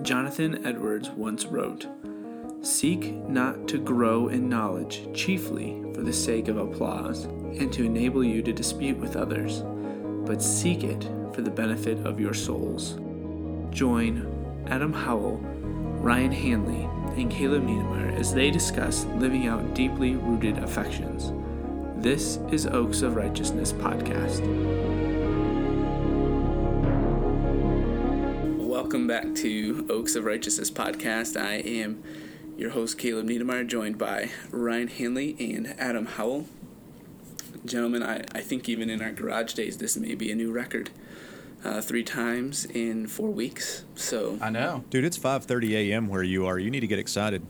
Jonathan Edwards once wrote Seek not to grow in knowledge chiefly for the sake of applause and to enable you to dispute with others, but seek it for the benefit of your souls. Join Adam Howell, Ryan Hanley, and Caleb Niedermeyer as they discuss living out deeply rooted affections. This is Oaks of Righteousness podcast. Welcome back to Oaks of Righteousness podcast. I am your host, Caleb Niedermeyer, joined by Ryan Hanley and Adam Howell. Gentlemen, I, I think even in our garage days, this may be a new record. Uh, three times in four weeks. So I know, dude. It's 5:30 a.m. where you are. You need to get excited.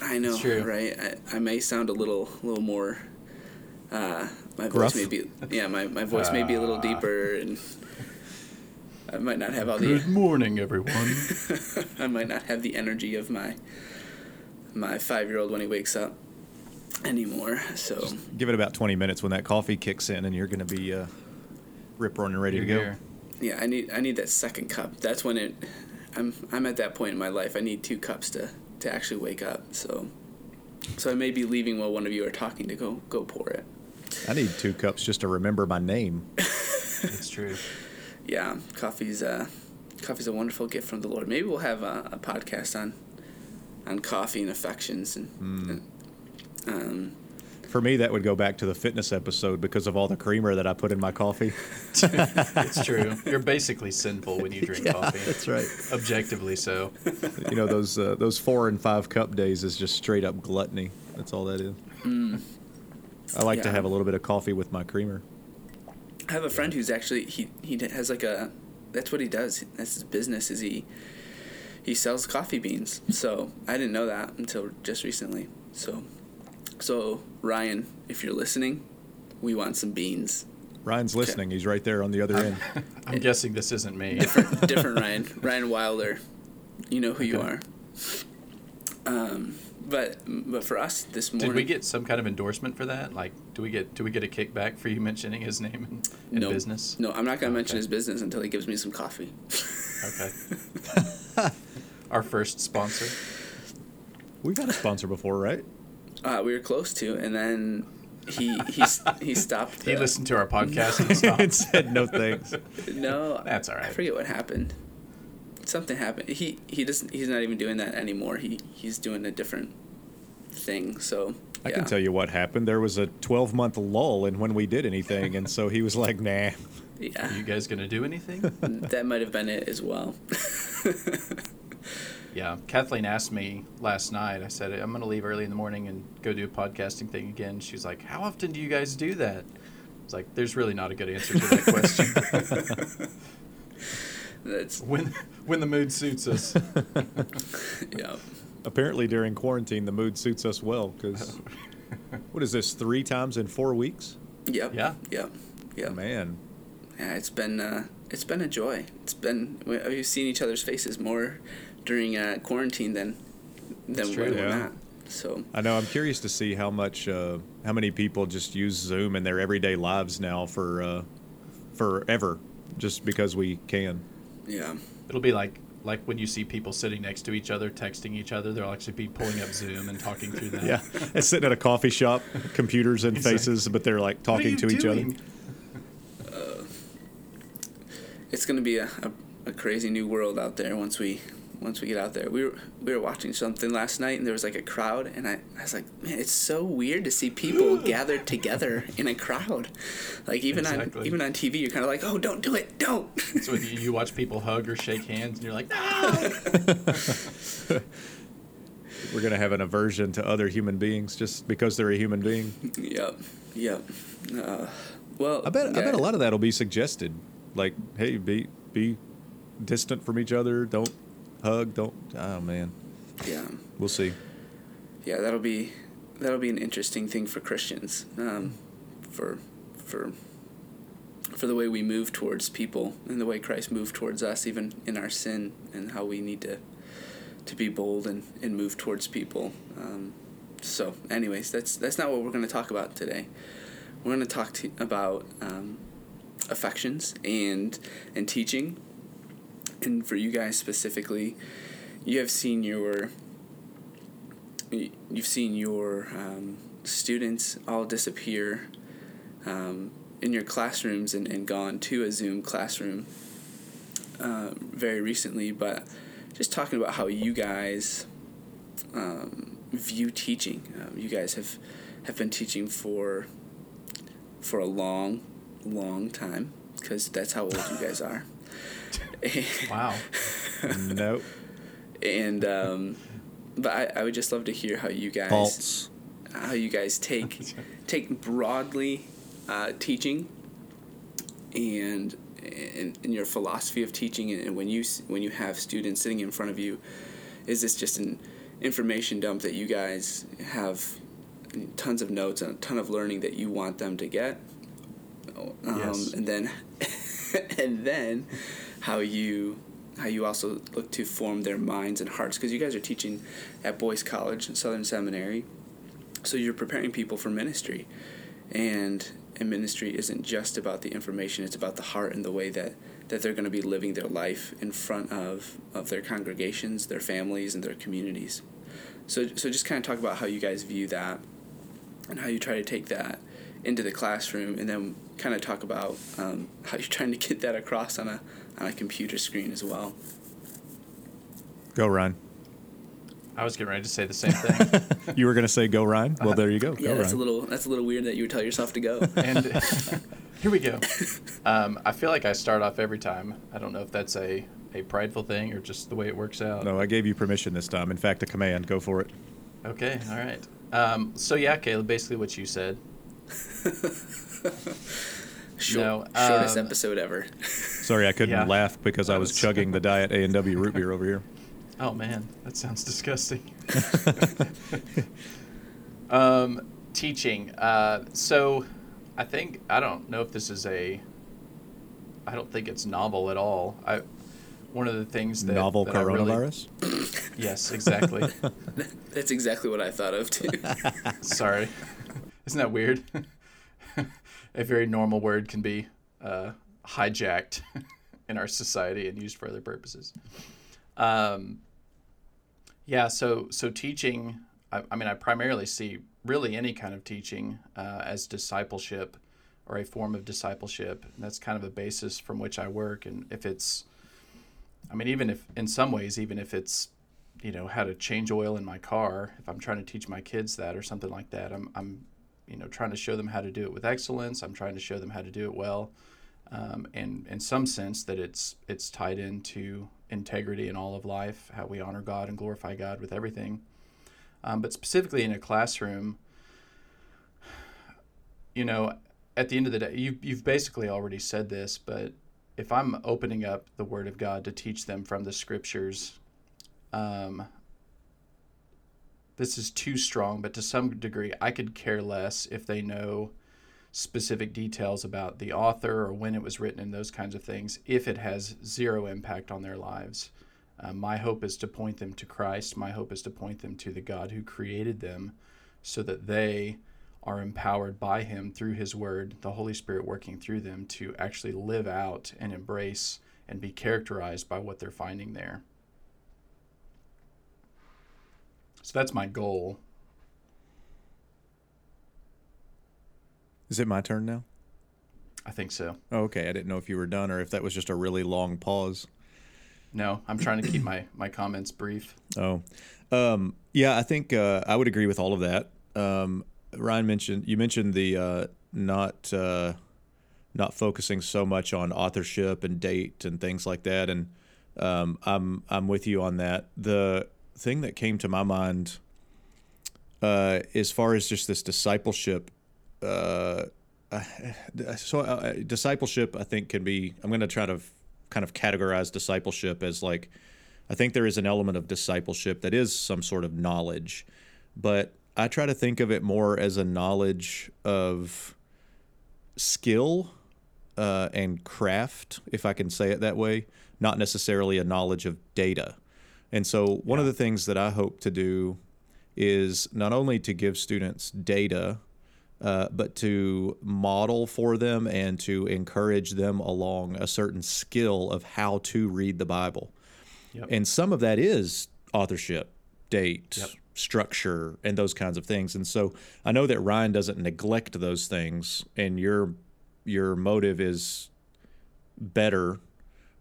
I know, right? I, I may sound a little, little more. Uh, my Gruff? voice may be, yeah, my, my voice uh, may be a little ah. deeper, and I might not have all the. Good morning, everyone. I might not have the energy of my my five year old when he wakes up anymore. So Just give it about 20 minutes when that coffee kicks in, and you're going to be uh, rip roaring ready you're to go. Here yeah, I need I need that second cup. That's when it. I'm I'm at that point in my life. I need two cups to to actually wake up. So, so I may be leaving while one of you are talking to go go pour it. I need two cups just to remember my name. It's true. Yeah, coffee's uh, coffee's a wonderful gift from the Lord. Maybe we'll have a, a podcast on on coffee and affections and. Mm. and um, for me, that would go back to the fitness episode because of all the creamer that I put in my coffee. it's true. You're basically sinful when you drink yeah, coffee. That's right. Objectively so. You know those uh, those four and five cup days is just straight up gluttony. That's all that is. Mm. I like yeah. to have a little bit of coffee with my creamer. I have a friend who's actually he he has like a that's what he does. That's his business. Is he he sells coffee beans. So I didn't know that until just recently. So so, Ryan, if you're listening, we want some beans. Ryan's listening. Okay. He's right there on the other end. I'm guessing this isn't me. Different, different Ryan. Ryan Wilder. You know who okay. you are. Um, but but for us this morning, did we get some kind of endorsement for that? Like, do we get do we get a kickback for you mentioning his name in, in no, business? No, I'm not going to mention his business until he gives me some coffee. okay. Our first sponsor. We've had a sponsor before, right? Uh, we were close to, and then he he he stopped. he listened to our podcast and stopped. and said no thanks. No, that's all right. I forget what happened. Something happened. He he doesn't. He's not even doing that anymore. He he's doing a different thing. So I can tell you what happened. There was a 12 month lull in when we did anything, and so he was like, "Nah." Yeah. Are you guys gonna do anything? that might have been it as well. Yeah, Kathleen asked me last night. I said I'm going to leave early in the morning and go do a podcasting thing again. She's like, "How often do you guys do that?" It's like, "There's really not a good answer to that question." That's when when the mood suits us. yeah. Apparently, during quarantine, the mood suits us well because what is this? Three times in four weeks? Yep. Yeah. Yep. Yeah. Man. Yeah, it's been uh, it's been a joy. It's been we've seen each other's faces more during uh, quarantine than than when we're not. So I know I'm curious to see how much uh, how many people just use Zoom in their everyday lives now for uh, forever, just because we can. Yeah, it'll be like like when you see people sitting next to each other texting each other they'll actually be pulling up zoom and talking through that. Yeah. It's sitting at a coffee shop computers and faces like, but they're like talking to doing? each other. uh, it's going to be a, a, a, crazy new world out there once we once we get out there. We were we were watching something last night and there was like a crowd and I, I was like, man, it's so weird to see people gathered together in a crowd. Like even exactly. on even on TV, you're kind of like, oh, don't do it, don't. So you, you watch people hug or shake hands and you're like, no. we're gonna have an aversion to other human beings just because they're a human being. Yep, yep. Uh, well, I bet yeah. I bet a lot of that will be suggested. Like, hey, be be distant from each other. Don't hug. Don't. Oh man. Yeah. We'll see. Yeah, that'll be that'll be an interesting thing for Christians. Um, for for for the way we move towards people and the way Christ moved towards us, even in our sin, and how we need to to be bold and, and move towards people. Um, so, anyways, that's that's not what we're going to talk about today. We're going to talk about um, affections and and teaching and for you guys specifically, you have seen your you've seen your um, students all disappear um, in your classrooms and, and gone to a Zoom classroom uh, very recently, but just talking about how you guys um, view teaching. Um, you guys have have been teaching for for a long, long time because that's how old you guys are. wow. nope. And um, but I, I would just love to hear how you guys False. how you guys take take broadly uh, teaching and, and and your philosophy of teaching and when you when you have students sitting in front of you is this just an information dump that you guys have tons of notes and a ton of learning that you want them to get um, Yes. and then and then how you how you also look to form their minds and hearts because you guys are teaching at Boyce College and Southern Seminary. So you're preparing people for ministry. And and ministry isn't just about the information it's about the heart and the way that that they're going to be living their life in front of of their congregations their families and their communities. So so just kind of talk about how you guys view that and how you try to take that into the classroom and then kind of talk about um, how you're trying to get that across on a on a computer screen as well Go Ryan. I was getting ready to say the same thing. You were gonna say go Ryan. Well, there you go. yeah go that's a little that's a little weird that you would tell yourself to go and here we go. Um, I feel like I start off every time. I don't know if that's a, a prideful thing or just the way it works out. No, I gave you permission this time. In fact, a command. Go for it. Okay, all right. Um, so yeah, Caleb, basically what you said. Short, No, shortest um, episode ever Sorry, I couldn't Yeah. laugh because I was was- chugging the Diet A and W root beer over here. Oh man, that sounds disgusting. um, teaching. Uh, so, I think I don't know if this is a. I don't think it's novel at all. I one of the things that Novel that I really- coronavirus. yes, exactly. that's exactly what i thought of too Sorry, isn't that weird? A very normal word can be uh, hijacked in our society and used for other purposes. Um, yeah, so so teaching. I, I mean, I primarily see really any kind of teaching uh, as discipleship or a form of discipleship. And that's kind of a basis from which I work. And if it's, I mean, even if in some ways, even if it's, you know, how to change oil in my car, if I'm trying to teach my kids that or something like that, I'm, I'm, you know, trying to show them how to do it with excellence. I'm trying to show them how to do it well. Um, and in some sense that it's it's tied into integrity in all of life, how we honor God and glorify God with everything. Um, but specifically in a classroom, you know, at the end of the day, you've, you've basically already said this, but if I'm opening up the Word of God to teach them from the Scriptures, um, this is too strong, but to some degree, I could care less if they know specific details about the author or when it was written and those kinds of things if it has zero impact on their lives. Uh, my hope is to point them to Christ. My hope is to point them to the God who created them so that they are empowered by Him through His Word, the Holy Spirit working through them to actually live out and embrace and be characterized by what they're finding there. So that's my goal. Is it my turn now? I think so. Oh, okay. I didn't know if you were done or if that was just a really long pause. No, I'm trying to keep my, my comments brief. Oh, um, yeah. I think uh, I would agree with all of that. Um, Ryan mentioned you mentioned the uh, not uh, not focusing so much on authorship and date and things like that, and um, I'm I'm with you on that. The thing that came to my mind uh, as far as just this discipleship. Uh, uh, so uh, discipleship, I think, can be. I'm going to try to kind of categorize discipleship as like I think there is an element of discipleship that is some sort of knowledge, but I try to think of it more as a knowledge of skill uh, and craft, if I can say it that way, not necessarily a knowledge of data. And so, one of the things that I hope to do is not only to give students data, uh, but to model for them and to encourage them along a certain skill of how to read the Bible. Yep. And some of that is authorship, date, Yep. structure, and those kinds of things. And so I know that Ryan doesn't neglect those things, and your your motive is better.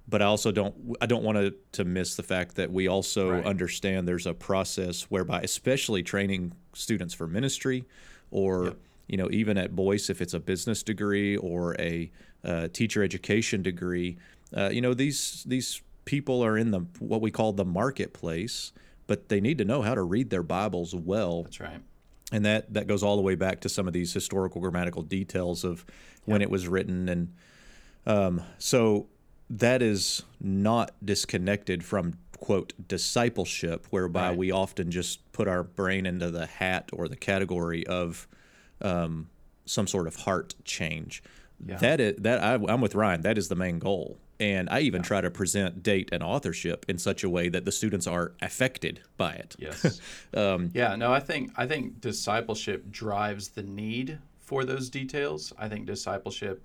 But I also don't I don't want to, to miss the fact that we also Right. understand there's a process whereby, especially training students for ministry, or Yep. you know even at Boyce if it's a business degree or a uh, teacher education degree, uh, you know these these people are in the what we call the marketplace, but they need to know how to read their Bibles well That's right. and that that goes all the way back to some of these historical grammatical details of when it was written and um, so that is not disconnected from quote discipleship whereby Right. we often just put our brain into the hat or the category of um, some sort of heart change Yeah. that is that I, i'm with ryan that is the main goal and i even try to present date and authorship in such a way that the students are affected by it Yes. um, Yeah, no, I think I think discipleship drives the need for those details. I think discipleship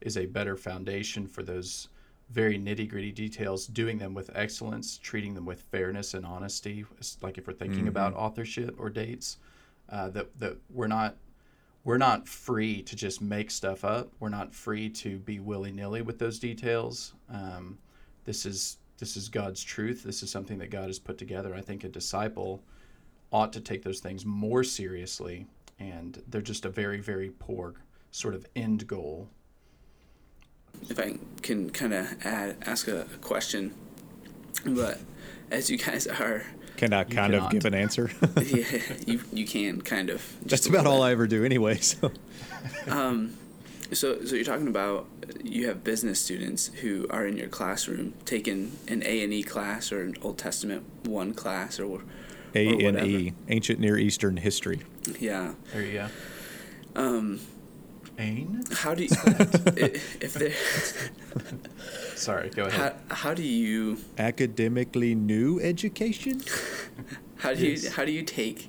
is a better foundation for those very nitty gritty details, doing them with excellence, treating them with fairness and honesty. Like if we're thinking about authorship or dates, uh, that that we're not we're not free to just make stuff up. We're not free to be willy nilly with those details. Um, this is this is God's truth. This is something that God has put together. I think a disciple ought to take those things more seriously, and they're just a very very poor sort of end goal. If I can kind of add ask a, a question, but as you guys are, can i kind of give an answer yeah, you you can kind of. That's just a about all I ever do anyway. So Um, so, so you're talking about you have business students who are in your classroom taking an A and E class or an Old Testament one class or A and E, ancient Near Eastern history. Yeah. There you go. Um, Ain? how do you if they Sorry, go ahead. how do you Academically new education. how do you how do you take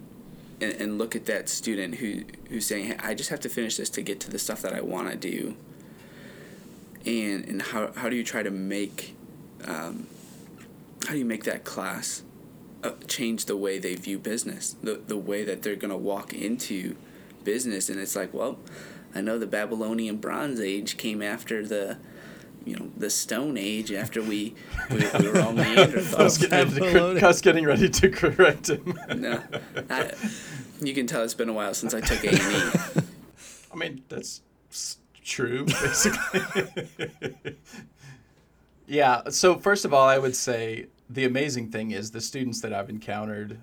and, and look at that student who who's saying hey, I just have to finish this to get to the stuff that I want to do and and how how do you try to make um, how do you make that class uh, change the way they view business the the way that they're gonna walk into business and it's like well I know the Babylonian Bronze Age came after the you know the Stone Age after we we, we were all Neanderthals getting ready to, Babylonian. cor- I was getting ready to correct him. no, I, you can tell it's been a while since I took A and E. I mean, that's true, basically. yeah. So first of all, I would say the amazing thing is the students that I've encountered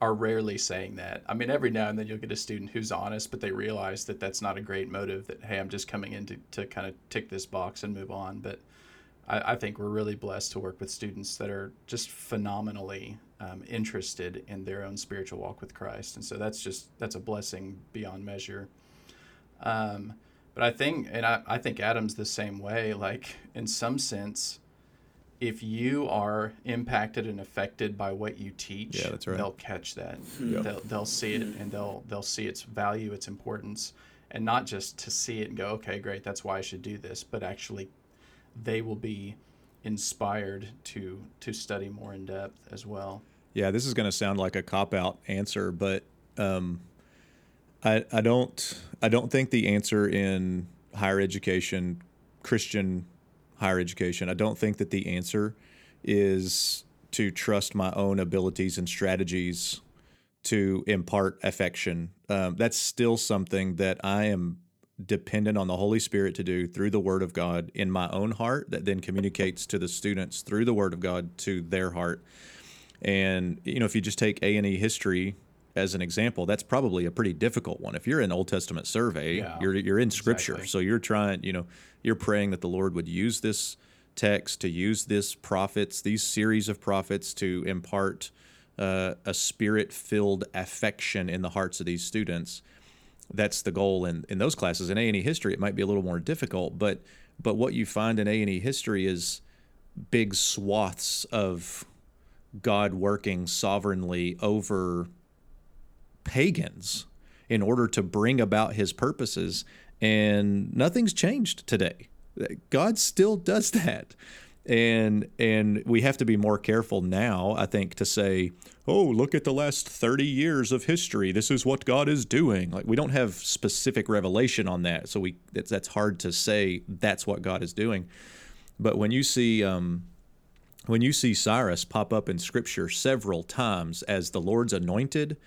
are rarely saying that. I mean, every now and then you'll get a student who's honest, but they realize that that's not a great motive. That hey, I'm just coming in to, to kind of tick this box and move on. But I, I think we're really blessed to work with students that are just phenomenally um, interested in their own spiritual walk with Christ, and so that's just that's a blessing beyond measure. Um, but I think, and I, I think Adam's the same way. Like in some sense, if you are impacted and affected by what you teach, Yeah, that's right. they'll catch that. Yeah. They'll, they'll see it and they'll they'll see its value, its importance, and not just to see it and go, okay, great, that's why I should do this, but actually, they will be inspired to to study more in depth as well. Yeah, this is going to sound like a cop out answer, but um, I I don't I don't think the answer in higher education, Christian higher education, I don't think that the answer is to trust my own abilities and strategies to impart affection. Um, that's still something that I am dependent on the Holy Spirit to do through the Word of God in my own heart, that then communicates to the students through the Word of God to their heart. And you know, if you just take A and E history as an example, that's probably a pretty difficult one. If you're in Old Testament survey, Yeah, you're you're in Scripture, exactly. so you're trying, you know, you're praying that the Lord would use this text to use this prophets, these series of prophets to impart uh, a spirit-filled affection in the hearts of these students. That's the goal in, in those classes. In A and E history, it might be a little more difficult, but but what you find in A and E history is big swaths of God working sovereignly over pagans in order to bring about his purposes. And nothing's changed today. God still does that. and and we have to be more careful now i think to say oh look at the last 30 years of history this is what god is doing like we don't have specific revelation on that so we that's, that's hard to say that's what god is doing but when you see um, when you see cyrus pop up in scripture several times as the lord's anointed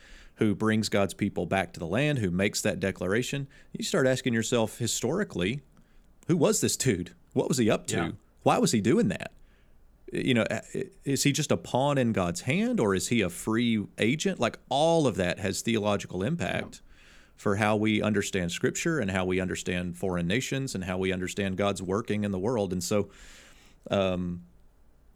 who brings god's people back to the land who makes that declaration you start asking yourself historically who was this dude what was he up to Yeah. why was he doing that? You know, is he just a pawn in God's hand or is he a free agent? Like all of that has theological impact for how we understand scripture and how we understand foreign nations and how we understand God's working in the world. And so um,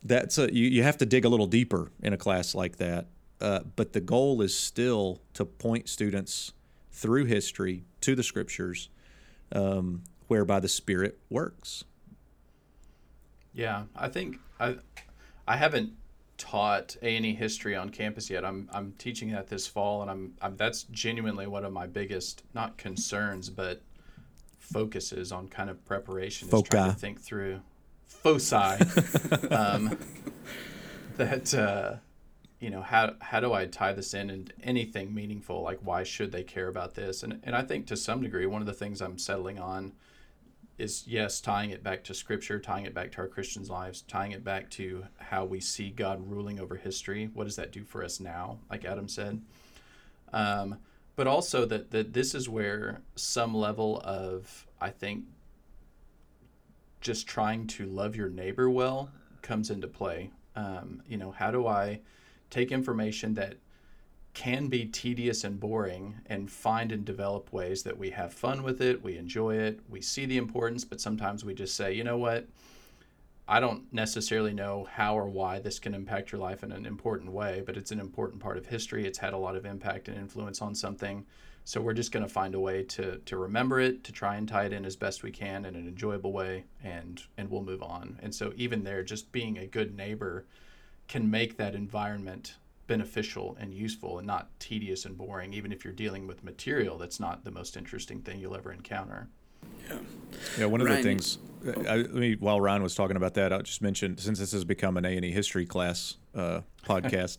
that's a, you, you have to dig a little deeper in a class like that. Uh, but the goal is still to point students through history to the scriptures um, whereby the Spirit works. Yeah, I think I I haven't taught A and E history on campus yet. I'm I'm teaching that this fall, and I'm, I'm that's genuinely one of my biggest not concerns, but focuses on kind of preparation. Is trying to think through foci. um, that uh, you know how how do I tie this in and anything meaningful? Like why should they care about this? And and I think to some degree, one of the things I'm settling on is yes, tying it back to scripture, tying it back to our Christians' lives, tying it back to how we see God ruling over history. What does that do for us now? Like Adam said. Um, but also that, that this is where some level of, I think, just trying to love your neighbor well comes into play. Um, you know, how do I take information that can be tedious and boring and find and develop ways that we have fun with it, we enjoy it, we see the importance, but sometimes we just say, you know what? I don't necessarily know how or why this can impact your life in an important way, but it's an important part of history. It's had a lot of impact and influence on something. So we're just going to find a way to, to remember it, to try and tie it in as best we can in an enjoyable way, and and we'll move on. And so even there, just being a good neighbor can make that environment beneficial and useful and not tedious and boring, even if you're dealing with material that's not the most interesting thing you'll ever encounter. Yeah, Yeah. one of Ryan- the things. I, let me while Ryan was talking about that, I'll just mention since this has become an A and E history class uh, podcast.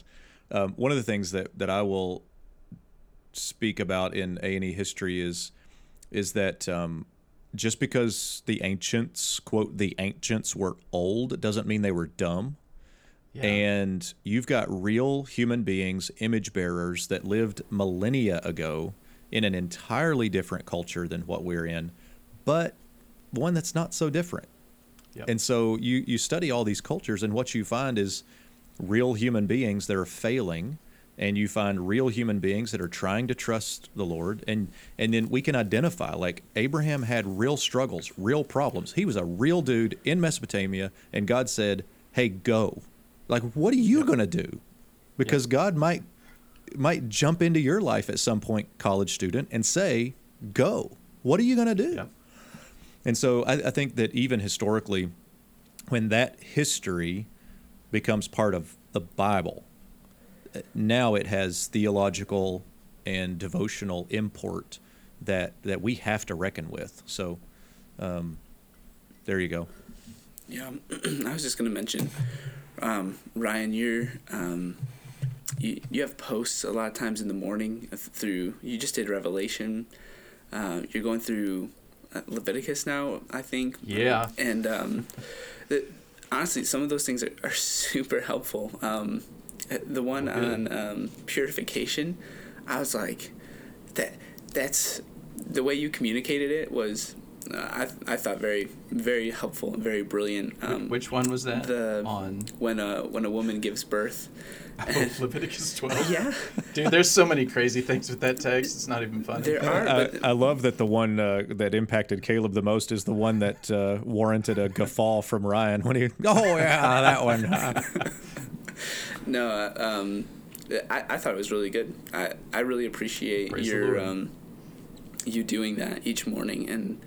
um, one of the things that that I will speak about in A and E history is is that um, just because the ancients quote the ancients were old doesn't mean they were dumb. Yeah. And you've got real human beings, image bearers that lived millennia ago in an entirely different culture than what we're in, but one that's not so different. Yep. And so you, you study all these cultures, and what you find is real human beings that are failing, and you find real human beings that are trying to trust the Lord. And, and then we can identify like Abraham had real struggles, real problems. He was a real dude in Mesopotamia, and God said, Hey, go. Like, what are you going to do? Because God might might jump into your life at some point, college student, and say, "Go." What are you going to do? Yep. And so I, I think that even historically, when that history becomes part of the Bible, uh, now it has theological and devotional import that that we have to reckon with. So, um, there you go. Yeah, I was just gonna mention, um, Ryan, you're um, you you have posts a lot of times in the morning through. You just did Revelation. Uh, you're going through uh, Leviticus now, I think. Yeah. And um, the, honestly, some of those things are, are super helpful. Um, the one good. on um, purification, I was like, that that's the way you communicated it was. Uh, I, I thought very very helpful and very brilliant. Um, Which one was that? the- on when a when a woman gives birth. oh, Leviticus 12. Yeah, Dude, there's so many crazy things with that text. It's not even funny. there are. I, But I love that the one uh, that impacted Caleb the most is the one that uh, warranted a guffaw from Ryan when he, oh yeah, that one. no, uh, um, I, I thought it was really good. I, I really appreciate Praise the your Lord. um, you doing that each morning, and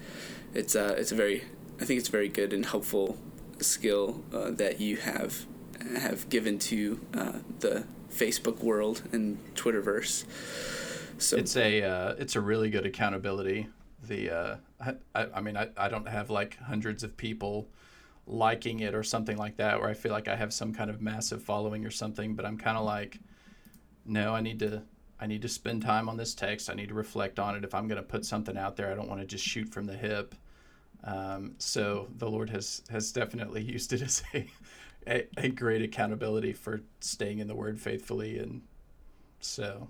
it's uh it's a very I think it's a very good and helpful skill uh, that you have have given to uh, the Facebook world and Twitterverse. So it's a uh, it's a really good accountability. The uh, I, I I mean I, I don't have like hundreds of people liking it or something like that, where I feel like I have some kind of massive following or something. But I'm kind of like, no, I need to. I need to spend time on this text. I need to reflect on it. If I'm going to put something out there, I don't want to just shoot from the hip. Um, so the Lord has has definitely used it as a, a, a great accountability for staying in the Word faithfully, and so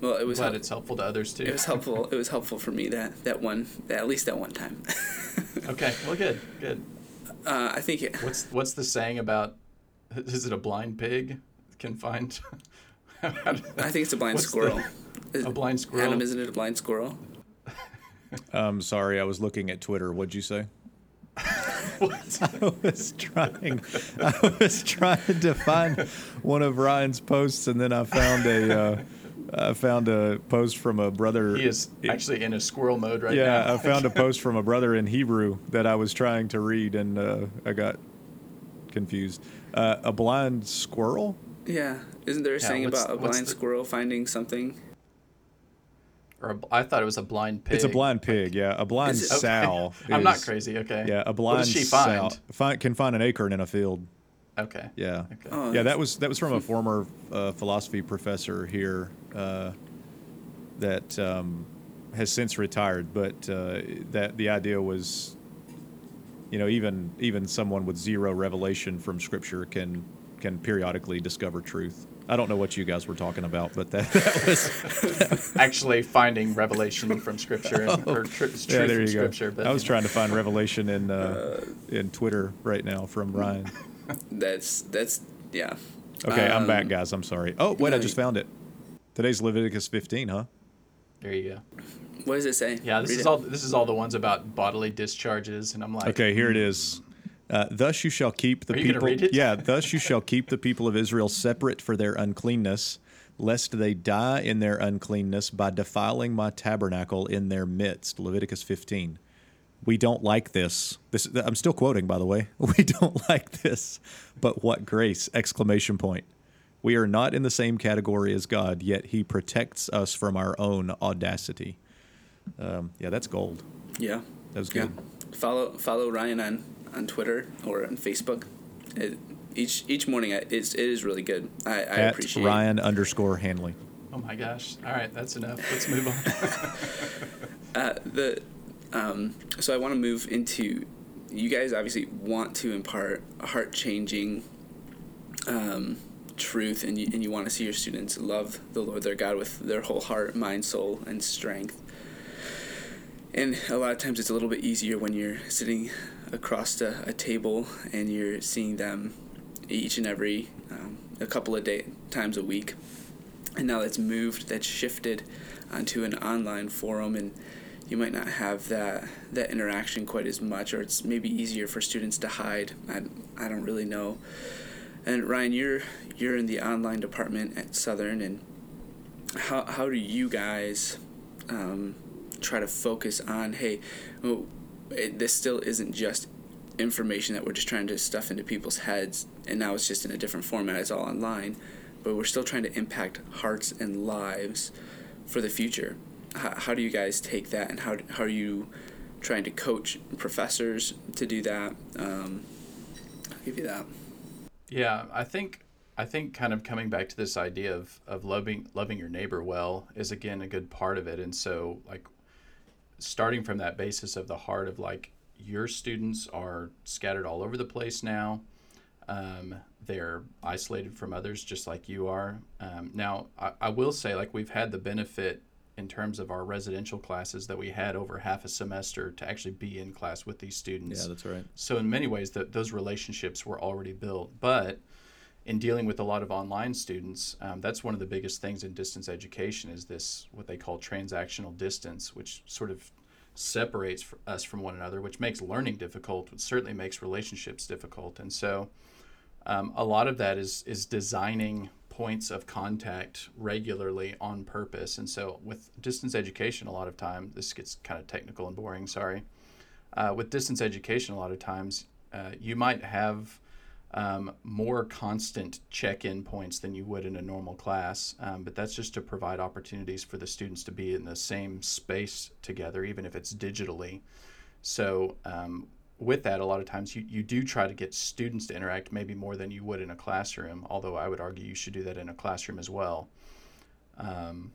Well, it was glad help- it's helpful to others too. it was helpful. It was helpful for me that that one that, at least that one time. Okay, well, good, good. uh, I think it, What's what's the saying about? Is it a blind pig can find? I think it's a blind What's squirrel. Is- a blind squirrel. Adam, isn't it a blind squirrel? Um, sorry, I was looking at Twitter. What'd you say? What? I was trying. I was trying to find one of Ryan's posts, and then I found a. Uh, I found a post from a brother. He is actually in a squirrel mode right yeah, now. Yeah, I found a post from a brother in Hebrew that I was trying to read, and uh, I got confused. Uh, a blind squirrel? Yeah. Isn't there a Yeah, saying about a blind the- squirrel finding something? or a, I thought it was a blind pig. It's a blind pig. Yeah, a blind Is it- Okay. sow. I'm not crazy. Okay. Yeah, a What blind does she sow find? find, can find an acorn in a field. Okay. Yeah. Okay. Oh, Yeah, that was that was from a former uh, philosophy professor here uh, that um, has since retired. But uh, that the idea was, you know, even even someone with zero revelation from Scripture can can periodically discover truth. I don't know what you guys were talking about, but that, that was Actually, finding revelation from Scripture and, or tr- truth yeah. There from you Scripture. go. But I was you trying to find revelation in uh, in Twitter right now from Ryan. That's that's yeah. Okay, I'm back, Um, guys. I'm sorry. Oh wait, I just found it. Today's Leviticus 15, huh? There you go. What does it say? Yeah, this Read is it. all. This is all the ones about bodily discharges, and I'm like, Okay, here it is. Uh, thus you shall keep the Are you people. read it? Yeah, thus you shall keep the people of Israel separate for their uncleanness, lest they die in their uncleanness by defiling my tabernacle in their midst. Leviticus 15. We don't like this. This I'm still quoting, by the way. We don't like this, but what grace! Exclamation point. We are not in the same category as God, yet He protects us from our own audacity. Um, yeah, that's gold. Yeah. That was Yeah. good. Follow follow Ryan on on Twitter or on Facebook. It, each each morning I- it's, it is really good. I, I At appreciate Ryan underscore Hanley. oh my gosh. All right, that's enough. Let's move on. Uh, the um, so I want to move into you guys obviously want to impart a heart changing um, truth and you, and you want to see your students love the Lord their God with their whole heart, mind, soul, and strength. And a lot of times it's a little bit easier when you're sitting across a, a table and you're seeing them each and every um, a couple of day, times a week. And now that's moved, that's shifted onto an online forum, and you might not have that that interaction quite as much, or it's maybe easier for students to hide. I, I don't really know. And Ryan, you're you're in the online department at Southern, and how how do you guys um, try to focus on hey, it, this still isn't just information that we're just trying to stuff into people's heads, and now it's just in a different format. It's all online, but we're still trying to impact hearts and lives for the future. How, how do you guys take that, and how how are you trying to coach professors to do that? Um, I'll give you that. Yeah, I think I think kind of coming back to this idea of of loving loving your neighbor well is again a good part of it. And so like starting from that basis of the heart of like your students are scattered all over the place now. Um, they're isolated from others just like you are. Um, now, I, I will say, like, we've had the benefit in terms of our residential classes that we had over half a semester to actually be in class with these students. Yeah, that's right. So in many ways, that those relationships were already built. But in dealing with a lot of online students, um, that's one of the biggest things in distance education is this what they call transactional distance, which sort of separates us from one another, which makes learning difficult. Which certainly makes relationships difficult. And so um, a lot of that is is designing points of contact regularly on purpose. And so with distance education, a lot of time this gets kind of technical and boring. Sorry uh, with distance education, a lot of times uh, you might have um, more constant check-in points than you would in a normal class, um, but that's just to provide opportunities for the students to be in the same space together, even if it's digitally. So um, with that, a lot of times you, you do try to get students to interact maybe more than you would in a classroom, although I would argue you should do that in a classroom as well. Um,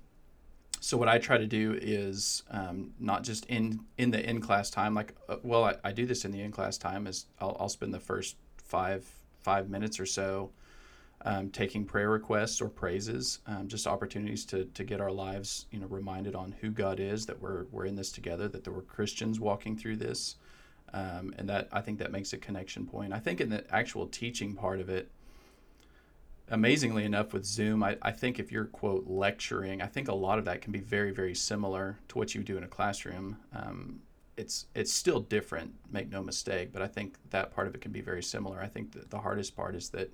so what I try to do is um, not just in in the in class time, like uh, well, I, I do this in the in class time is I'll, I'll spend the first five five minutes or so um, taking prayer requests or praises, um, just opportunities to, to get our lives, you know, reminded on who God is, that we're, we're in this together, that there were Christians walking through this. Um, and that I think that makes a connection point. I think in the actual teaching part of it, amazingly enough with Zoom, I, I think if you're quote lecturing, I think a lot of that can be very, very similar to what you do in a classroom. Um, it's it's still different, make no mistake, but I think that part of it can be very similar. I think that the hardest part is that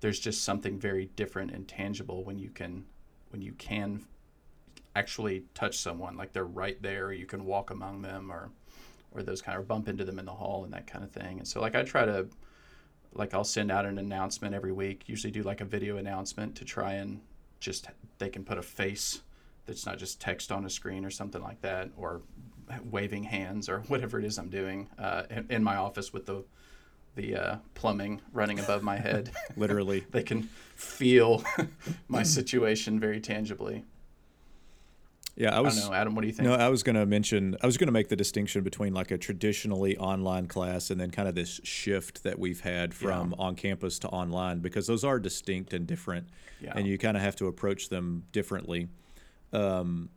there's just something very different and tangible when you can when you can actually touch someone like they're right there you can walk among them or or those kind of bump into them in the hall and that kind of thing and so like i try to like i'll send out an announcement every week usually do like a video announcement to try and just they can put a face that's not just text on a screen or something like that or waving hands or whatever it is i'm doing uh, in, in my office with the the uh, plumbing running above my head. Literally, they can feel my situation very tangibly. Yeah, I was. I know, Adam. What do you think? No, I was going to mention. I was going to make the distinction between like a traditionally online class and then kind of this shift that we've had from yeah. on campus to online because those are distinct and different, yeah. and you kind of have to approach them differently. Um,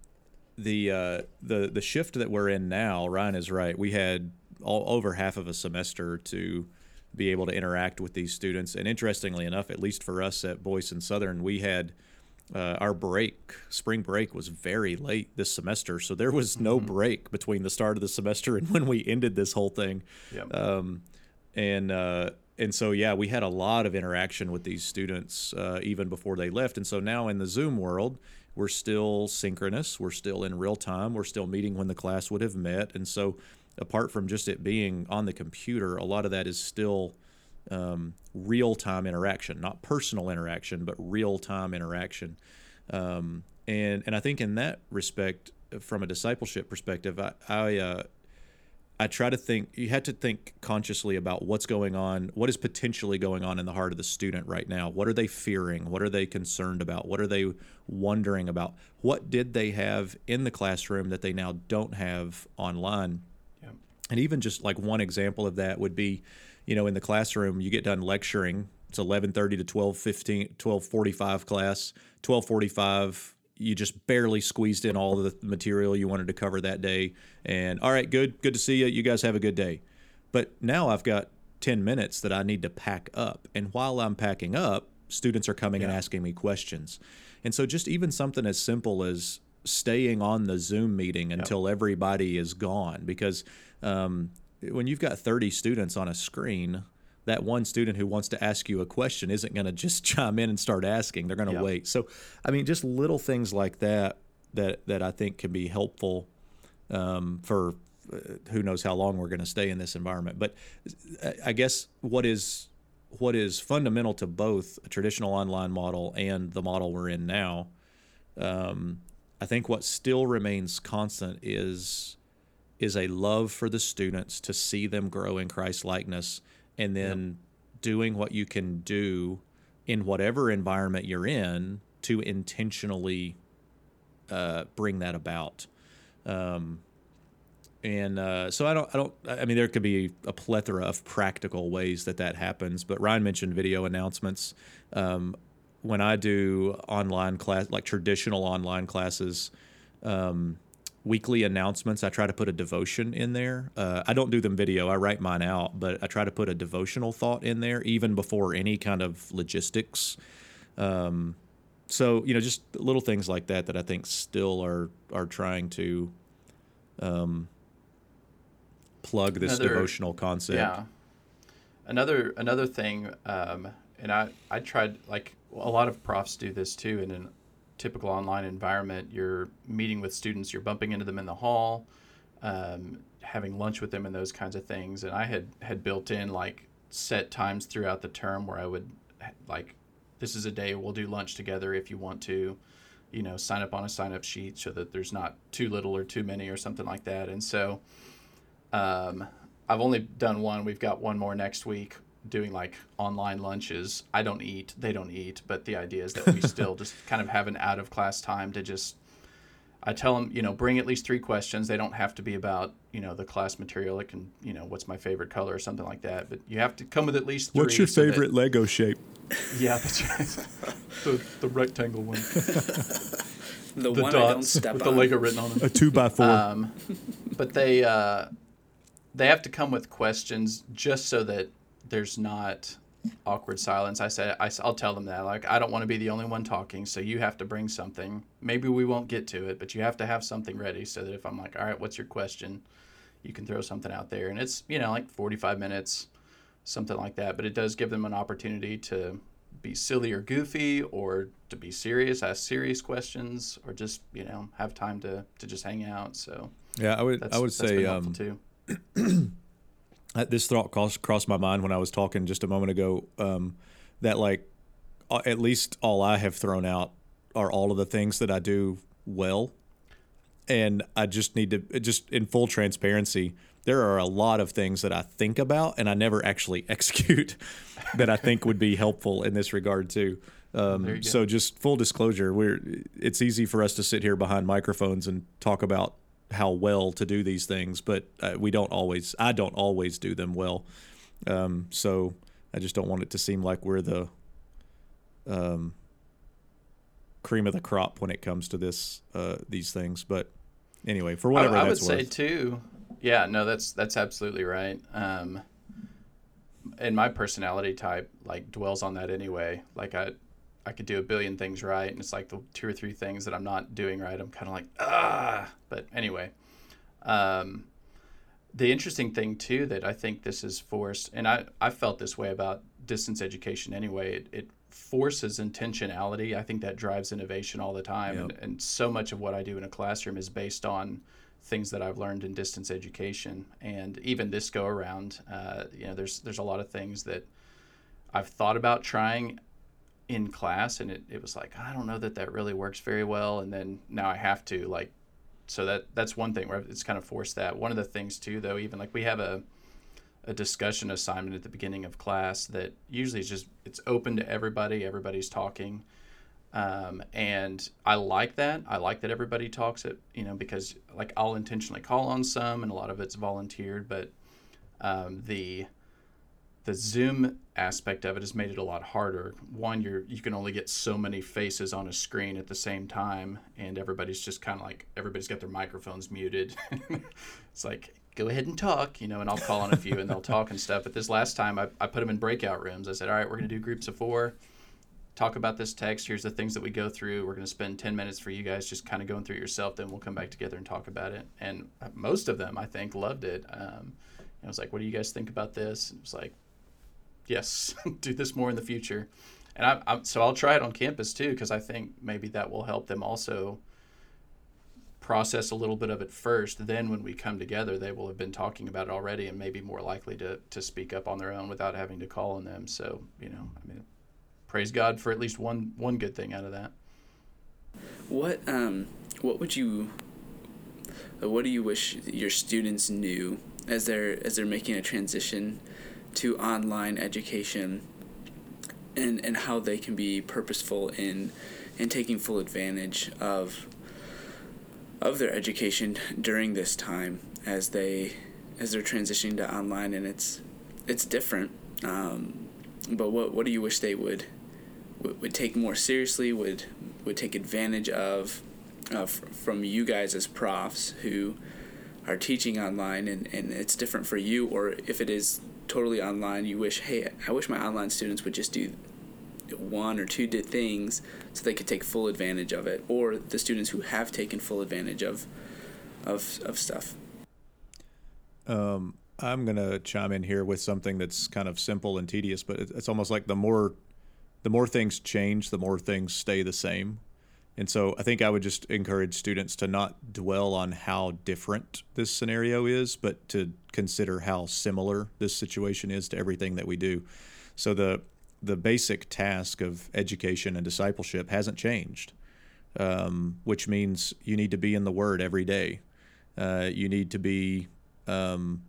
the uh, the the shift that we're in now, Ryan is right. We had all over half of a semester to be able to interact with these students. And interestingly enough, at least for us at Boyce and Southern, we had uh, our break, spring break, was very late this semester. So there was no mm-hmm. break between the start of the semester and when we ended this whole thing. Yep. Um, and uh, and so yeah, we had a lot of interaction with these students uh, even before they left. And so now in the Zoom world, we're still synchronous. We're still in real time. We're still meeting when the class would have met. And so apart from just it being on the computer, a lot of that is still um, real time interaction, not personal interaction, but real time interaction. Um, and and I think in that respect, from a discipleship perspective, I I, uh, I try to think. You had to think consciously about what's going on, what is potentially going on in the heart of the student right now. What are they fearing? What are they concerned about? What are they wondering about? What did they have in the classroom that they now don't have online? Yeah. And even just like one example of that would be, you know, in the classroom, you get done lecturing. It's 11:30 to 12:15, 12:45 class. 12:45, you just barely squeezed in all the material you wanted to cover that day. And all right, good, good to see you. You guys have a good day. But now I've got 10 minutes that I need to pack up. And while I'm packing up, students are coming yeah. and asking me questions. And so just even something as simple as staying on the Zoom meeting until yep. everybody is gone because um, when you've got 30 students on a screen, that one student who wants to ask you a question isn't going to just chime in and start asking. They're going to yep. wait. So, I mean, just little things like that that that I think can be helpful um, for uh, who knows how long we're going to stay in this environment. But uh, I guess what is what is fundamental to both a traditional online model and the model we're in now. Um, I think what still remains constant is is a love for the students to see them grow in Christ likeness and then yep. doing what you can do in whatever environment you're in to intentionally uh, bring that about. Um, and uh, so I don't, I don't, I mean, there could be a plethora of practical ways that that happens. But Ryan mentioned video announcements. Um, when I do online class, like traditional online classes, um, weekly announcements. I try to put a devotion in there. Uh, I don't do them video, I write mine out, but I try to put a devotional thought in there even before any kind of logistics. Um, so, you know, just little things like that that I think still are, are trying to um, plug this another, devotional concept. Yeah. Another, another thing, um, and I, I tried, like, a lot of profs do this too, and in typical online environment, you're meeting with students, you're bumping into them in the hall, um, having lunch with them, and those kinds of things. And I had had built in like set times throughout the term where I would like, this is a day we'll do lunch together if you want to, you know, sign up on a sign up sheet so that there's not too little or too many or something like that. And so, um, I've only done one. We've got one more next week doing like online lunches. I don't eat, they don't eat, but the idea is that we still just kind of have an out of class time to just I tell them, you know, bring at least three questions. They don't have to be about, you know, the class material. It can, you know, what's my favorite color or something like that. But you have to come with at least three. What's your so that- favorite Lego shape? yeah, that's right. the, the rectangle one. The, The one I don't dots step with on. the Lego written on them. A two by four. Um, but they uh, they have to come with questions just so that there's not awkward silence. I said I, will tell them that like I don't want to be the only one talking, so you have to bring something. Maybe we won't get to it, but you have to have something ready so that if I'm like, all right, what's your question? You can throw something out there, and it's you know like 45 minutes, something like that. But it does give them an opportunity to be silly or goofy or to be serious ask serious questions or just you know have time to to just hang out so yeah, I would I would say um, too this thought crossed, crossed my mind when I was talking just a moment ago um, that like uh, at least all I have thrown out are all of the things that I do well, and I just need to just in full transparency. There are a lot of things that I think about and I never actually execute that I think would be helpful in this regard too. Um, so just full disclosure, we're it's easy for us to sit here behind microphones and talk about how well to do these things, but uh, we don't always. I don't always do them well. Um, so I just don't want it to seem like we're the um, cream of the crop when it comes to this uh, these things. But anyway, for whatever I, I would that's say too yeah no that's that's absolutely right um and my personality type like dwells on that anyway like i i could do a billion things right and it's like the two or three things that i'm not doing right i'm kind of like ah but anyway um the interesting thing too that i think this is forced and i i felt this way about distance education anyway it, it forces intentionality i think that drives innovation all the time Yep. and, and so much of what i do in a classroom is based on things that I've learned in distance education. And even this go around, uh, you know, there's there's a lot of things that I've thought about trying in class, and it, it was like I don't know that that really works very well. And then now I have to like, so that that's one thing where it's kind of forced that. One of the things too, though, even like we have a a discussion assignment at the beginning of class that usually is just it's open to everybody. Everybody's talking. Um, and I like that. I like that everybody talks it, you know, because like I'll intentionally call on some, and a lot of it's volunteered. But um, the the Zoom aspect of it has made it a lot harder. One, you're you can only get so many faces on a screen at the same time, and everybody's just kind of like everybody's got their microphones muted. it's like go ahead and talk, you know, and I'll call on a few and they'll talk and stuff. But this last time, I, I put them in breakout rooms. I said, all right, we're gonna do groups of four talk about this text. Here's the things that we go through. We're going to spend 10 minutes for you guys just kind of going through it yourself. Then we'll come back together and talk about it. And uh, most of them, I think, loved it. Um, I was like, what do you guys think about this? And it was like, yes, do this more in the future. And I, I, so I'll try it on campus too, because I think maybe that will help them also process a little bit of it first. Then when we come together, they will have been talking about it already and maybe more likely to, to speak up on their own without having to call on them. So, you know, I mean, praise God for at least one one good thing out of that. What um what would you what do you wish your students knew as they're as they're making a transition to online education and and how they can be purposeful in in taking full advantage of of their education during this time as they as they're transitioning to online and it's it's different. Um, but what what do you wish they would would, take more seriously would would take advantage of uh, f- from you guys as profs who are teaching online and, and it's different for you or if it is totally online you wish hey i wish my online students would just do one or two things so they could take full advantage of it or the students who have taken full advantage of of, of stuff Um, I'm gonna chime in here with something that's kind of simple and tedious, but it's almost like the more the more things change, the more things stay the same. And so I think I would just encourage students to not dwell on how different this scenario is, but to consider how similar this situation is to everything that we do. So the the basic task of education and discipleship hasn't changed, um, which means you need to be in the Word every day. Uh, you need to be um,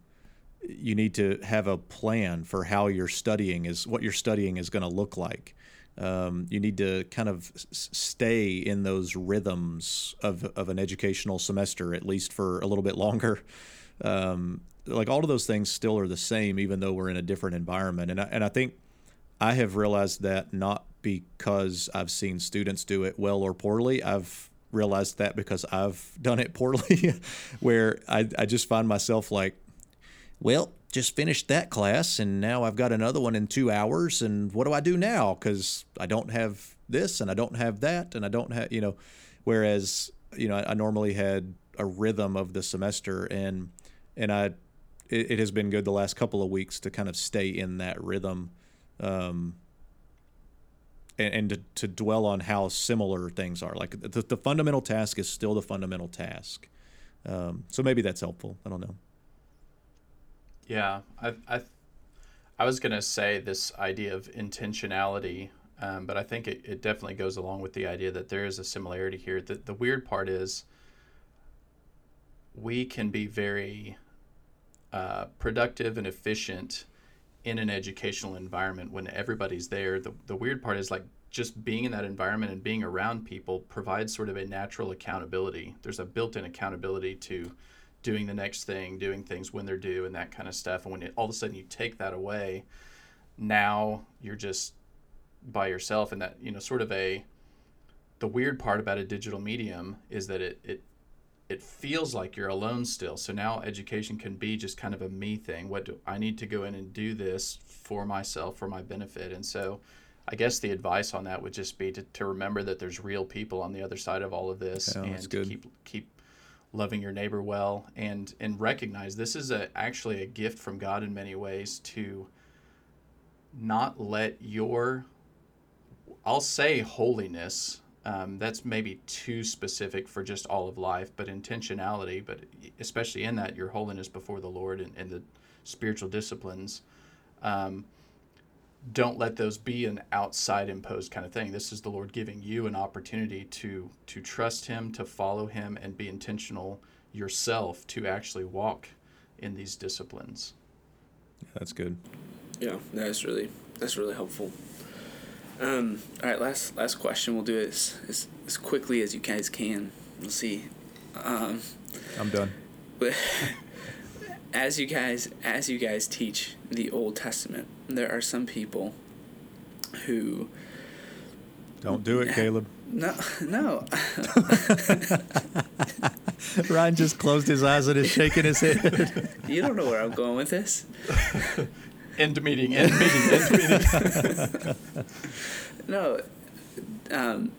you need to have a plan for how you're studying is what you're studying is going to look like. Um, you need to kind of stay in those rhythms of, of an educational semester at least for a little bit longer. Um, like all of those things still are the same, even though we're in a different environment. And I, and I think I have realized that not because I've seen students do it well or poorly. I've realized that because I've done it poorly, where I, I just find myself like, well, just finished that class and now I've got another one in two hours. And what do I do now? Because I don't have this and I don't have that and I don't have, you know, whereas, you know, I, I normally had a rhythm of the semester and, and I, it, it, has been good the last couple of weeks to kind of stay in that rhythm. Um, and, and to, to dwell on how similar things are. Like the, the fundamental task is still the fundamental task. Um, so maybe that's helpful. I don't know. Yeah, I I, I was gonna say this idea of intentionality, um, but I think it, it definitely goes along with the idea that there is a similarity here. The the weird part is we can be very uh, productive and efficient in an educational environment when everybody's there. The, the weird part is like just being in that environment and being around people provides sort of a natural accountability. There's a built in accountability to doing the next thing, doing things when they're due, and that kind of stuff. And when it, all of a sudden you take that away, now you're just by yourself. And that, you know, sort of a, the weird part about a digital medium is that it, it it feels like you're alone still. So now education can be just kind of a me thing. What do I need to go in and do this for myself, for my benefit? And so I guess the advice on that would just be to, to remember that there's real people on the other side of all of this yeah, and to keep keep loving your neighbor well and and recognize this is a actually a gift from God in many ways to not let your I'll say holiness um, that's maybe too specific for just all of life, but intentionality, but especially in that, your holiness before the Lord and, and the spiritual disciplines. Um, don't let those be an outside imposed kind of thing. This is the Lord giving you an opportunity to to trust Him, to follow Him, and be intentional yourself to actually walk in these disciplines. Yeah, That's good. Yeah, that's really that's really helpful. Um, all right, last last question. We'll do it as, as, as quickly as you guys can. We'll see. Um, I'm done. But as you guys as you guys teach the Old Testament, there are some people who don't do it, Caleb. No, no. Ryan just closed his eyes and is shaking his head. You don't know where I'm going with this. end meeting, end meeting, end meeting. no, um,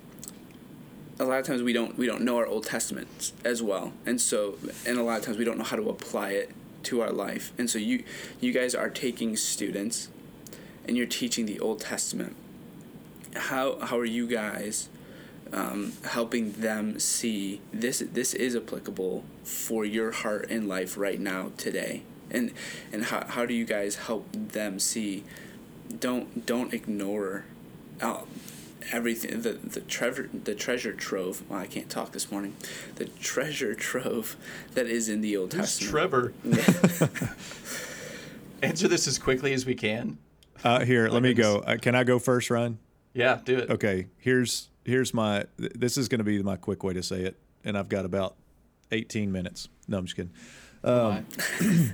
a lot of times we don't we don't know our Old Testament as well, and so and a lot of times we don't know how to apply it to our life, and so you you guys are taking students, and you're teaching the Old Testament. How how are you guys? Um, helping them see this this is applicable for your heart and life right now today and and how, how do you guys help them see don't don't ignore out everything the the treasure the treasure trove well I can't talk this morning the treasure trove that is in the Old Who's Testament Trevor answer this as quickly as we can uh, here let me go. uh, can I go first Ryan? Yeah do it. Okay here's here's my this is going to be my quick way to say it and I've got about 18 minutes. No I'm just kidding. Um,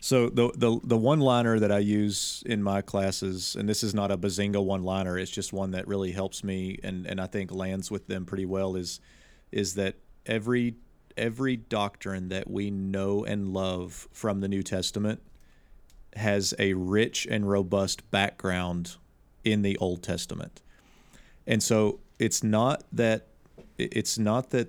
so the the the one liner that I use in my classes, and this is not a bazinga one liner, it's just one that really helps me and, and I think lands with them pretty well is is that every every doctrine that we know and love from the New Testament has a rich and robust background in the Old Testament. And so it's not that it's not that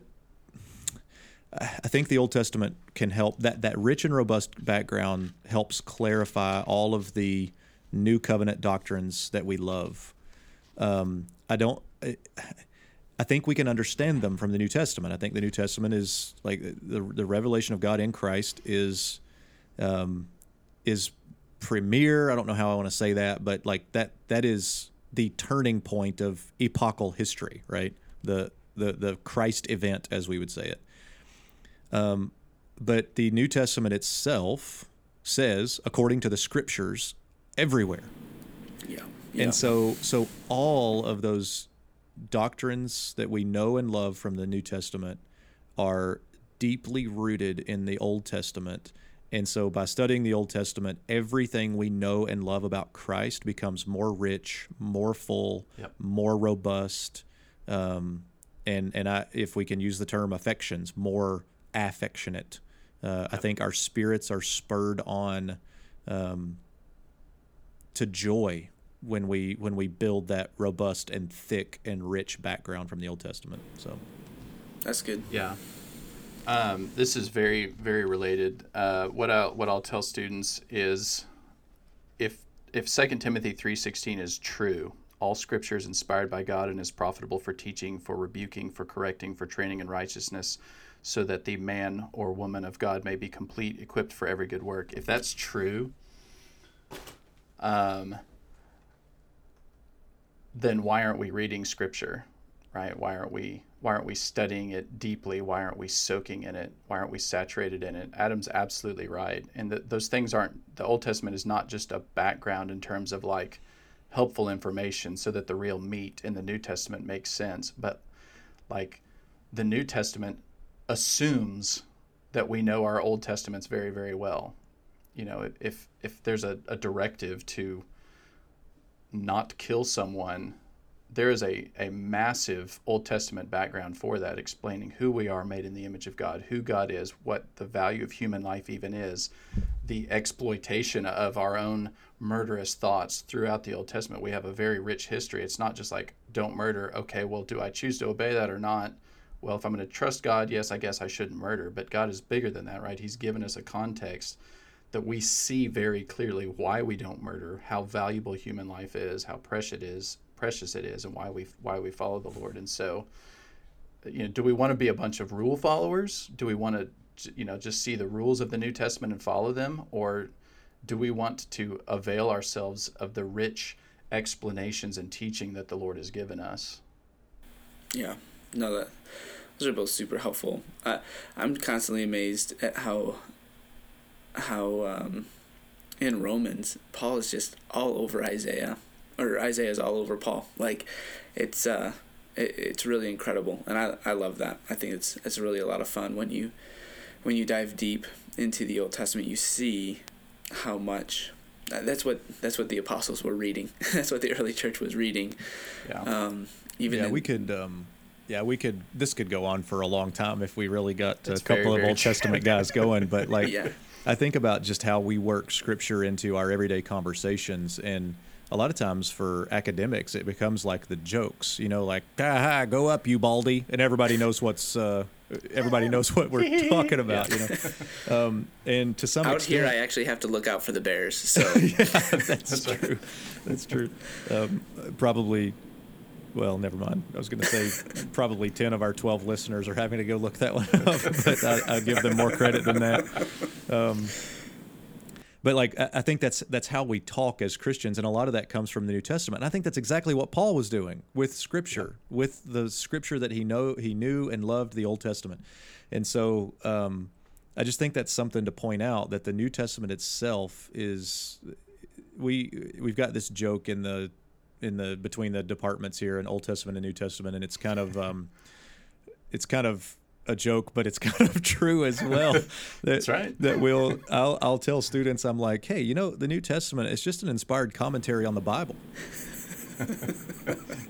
I think the Old Testament can help that that rich and robust background helps clarify all of the new covenant doctrines that we love. Um, I don't. I, think we can understand them from the New Testament. I think the New Testament is like the the revelation of God in Christ is um, is premier. I don't know how I want to say that, but like that that is the turning point of epochal history, right? The the the Christ event, as we would say it. Um, but the New Testament itself says according to the scriptures everywhere. Yeah. And so so all of those doctrines that we know and love from the New Testament are deeply rooted in the Old Testament. And so by studying the Old Testament, everything we know and love about Christ becomes more rich, more full, Yep. more robust. Um, and and I, if we can use the term affections, more affectionate. Uh, I think our spirits are spurred on um, to joy when we when we build that robust and thick and rich background from the Old Testament. So that's good. Yeah. Um, this is very, very related. Uh, what I what I'll tell students is, if if Second Timothy three sixteen is true, all Scripture is inspired by God and is profitable for teaching, for rebuking, for correcting, for training in righteousness, so that the man or woman of God may be complete, equipped for every good work. If that's true, um, then why aren't we reading Scripture? Right? Why aren't we why aren't we studying it deeply? Why aren't we soaking in it? Why aren't we saturated in it? Adam's absolutely right. And th those things aren't the Old Testament is not just a background in terms of like helpful information so that the real meat in the New Testament makes sense, but like the New Testament assumes that we know our Old Testaments very very well. You know, if if there's a, a directive to not kill someone there is a, a massive Old Testament background for that, explaining who we are made in the image of God, who God is, what the value of human life even is, the exploitation of our own murderous thoughts throughout the Old Testament. We have a very rich history. It's not just like, don't murder. Okay, well, do I choose to obey that or not? Well, if I'm going to trust God, yes, I guess I shouldn't murder. But God is bigger than that, right? He's given us a context that we see very clearly why we don't murder, how valuable human life is, how precious it is, precious it is and why we why we follow the Lord. And so, you know, do we want to be a bunch of rule followers? Do we want to, you know, just see the rules of the New Testament and follow them, or do we want to avail ourselves of the rich explanations and teaching that the Lord has given us? Yeah, no, that those are both super helpful. Uh, I'm constantly amazed at how how um, in Romans Paul is just all over Isaiah or Isaiah's all over Paul. Like, it's uh, it, it's really incredible, and I I love that. I think it's it's really a lot of fun when you when you dive deep into the Old Testament. You see how much that's what that's what the apostles were reading. that's what the early church was reading. Yeah. Um, even yeah, in, we could. Um, yeah, we could. This could go on for a long time if we really got That's a couple very, of very Old Testament guys going. But like, Yeah. I think about just how we work Scripture into our everyday conversations, and a lot of times for academics, it becomes like the jokes. You know, like "Ha ha, go up, you baldy," and everybody knows what's. Uh, everybody knows what we're talking about. You know, um, and to some out extent, here, I actually have to look out for the bears. So that's true. That's true. Um, probably. Well, never mind. I was going to say probably ten of our twelve listeners are having to go look that one up, but I, I give them more credit than that. Um, but like I think that's that's how we talk as Christians, and a lot of that comes from the New Testament. And I think that's exactly what Paul was doing with Scripture, with the Scripture that he know he knew and loved the Old Testament. And so um, I just think that's something to point out that the New Testament itself is we we've got this joke in the in the between the departments here in Old Testament and New Testament, and it's kind of um, it's kind of a joke, but it's kind of true as well. That, That's right. That we'll I'll I'll tell students I'm like, hey, you know, the New Testament is just an inspired commentary on the Bible.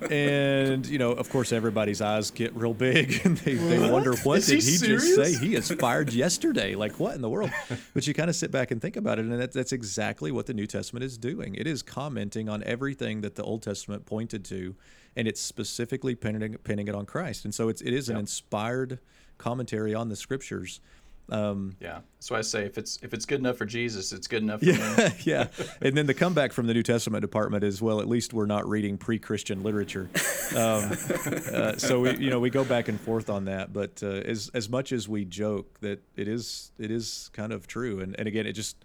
and you know, of course, everybody's eyes get real big, and they, they wonder what Is did he he, just say? He is fired yesterday. Like what in the world? But you kind of sit back and think about it, and that's, that's exactly what the New Testament is doing. It is commenting on everything that the Old Testament pointed to, and it's specifically pinning, pinning it on Christ. And so it's it is an Yep. inspired commentary on the Scriptures. Um, Yeah. That's why I say if it's if it's good enough for Jesus, it's good enough for yeah, me. yeah. And then the comeback from the New Testament department is well, at least we're not reading pre-Christian literature. Um, uh, so we, you know, we go back and forth on that. But uh, as as much as we joke that it is it is kind of true, and and again, it just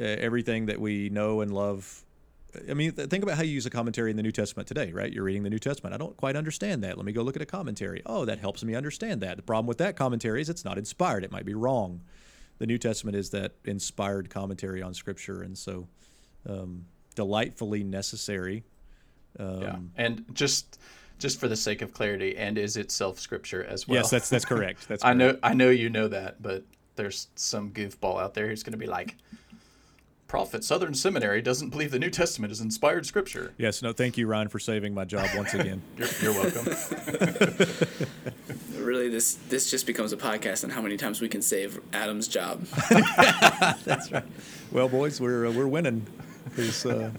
uh, everything that we know and love. I mean, th- think about how you use a commentary in the New Testament today, right? You're reading the New Testament. I don't quite understand that. Let me go look at a commentary. Oh, that helps me understand that. The problem with that commentary is it's not inspired. It might be wrong. the New Testament is that inspired commentary on Scripture, and so um, delightfully necessary. Um, yeah, and just just for the sake of clarity, and is itself Scripture as well. Yes, that's that's correct. That's I know. I know you know that, but there's some goofball out there who's going to be like, "Prophet Southern Seminary doesn't believe the New Testament is inspired Scripture." Yes, no, thank you, Ryan, for saving my job once again. You're, you're welcome. Really, this this just becomes a podcast on how many times we can save Adam's job. That's right. Well, boys, we're uh, we're winning. Because uh,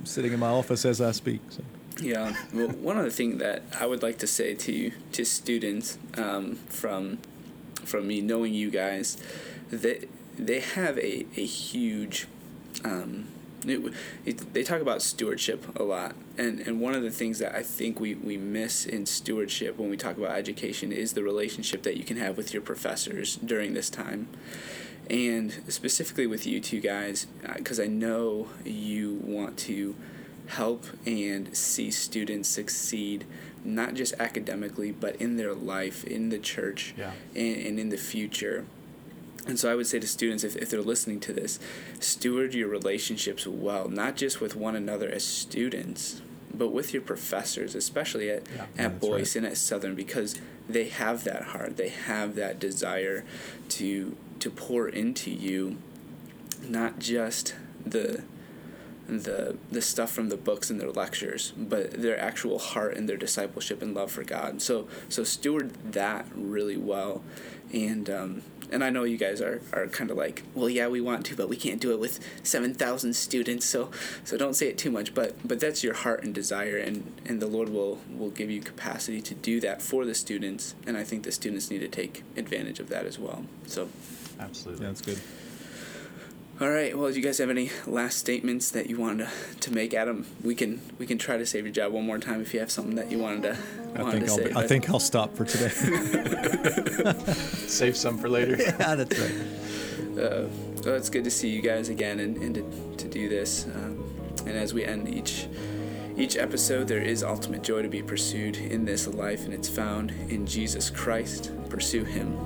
I'm sitting in my office as I speak. So. Yeah. Well, one other thing that I would like to say to to students um, from from me knowing you guys, that they have a a huge. Um, it, it, they talk about stewardship a lot, and and one of the things that I think we, we miss in stewardship when we talk about education is the relationship that you can have with your professors during this time and specifically with you two guys, because I know you want to help and see students succeed, not just academically, but in their life, in the church, Yeah. and, and in the future. And so I would say to students, if, if they're listening to this, steward your relationships well, not just with one another as students, but with your professors, especially at, Yeah. At Boyce and at Southern, because they have that heart, they have that desire to to pour into you, not just the the the stuff from the books and their lectures, but their actual heart and their discipleship and love for God. So so steward that really well, and um, and I know you guys are, are kind of like, well, yeah, we want to, but we can't do it with seven thousand students. So so don't say it too much, but but that's your heart and desire, and and the Lord will will give you capacity to do that for the students, and I think the students need to take advantage of that as well. So. Absolutely. Yeah, that's good. All right. Well, do you guys have any last statements that you wanted to, to make, Adam? We can we can try to save your job one more time if you have something that you wanted to I wanted think to I'll say. be, I think I'll stop for today. Save some for later. yeah, that's right. uh, well, it's good to see you guys again and, and to, to do this. Um, and as we end each each episode, there is ultimate joy to be pursued in this life, and it's found in Jesus Christ. Pursue Him.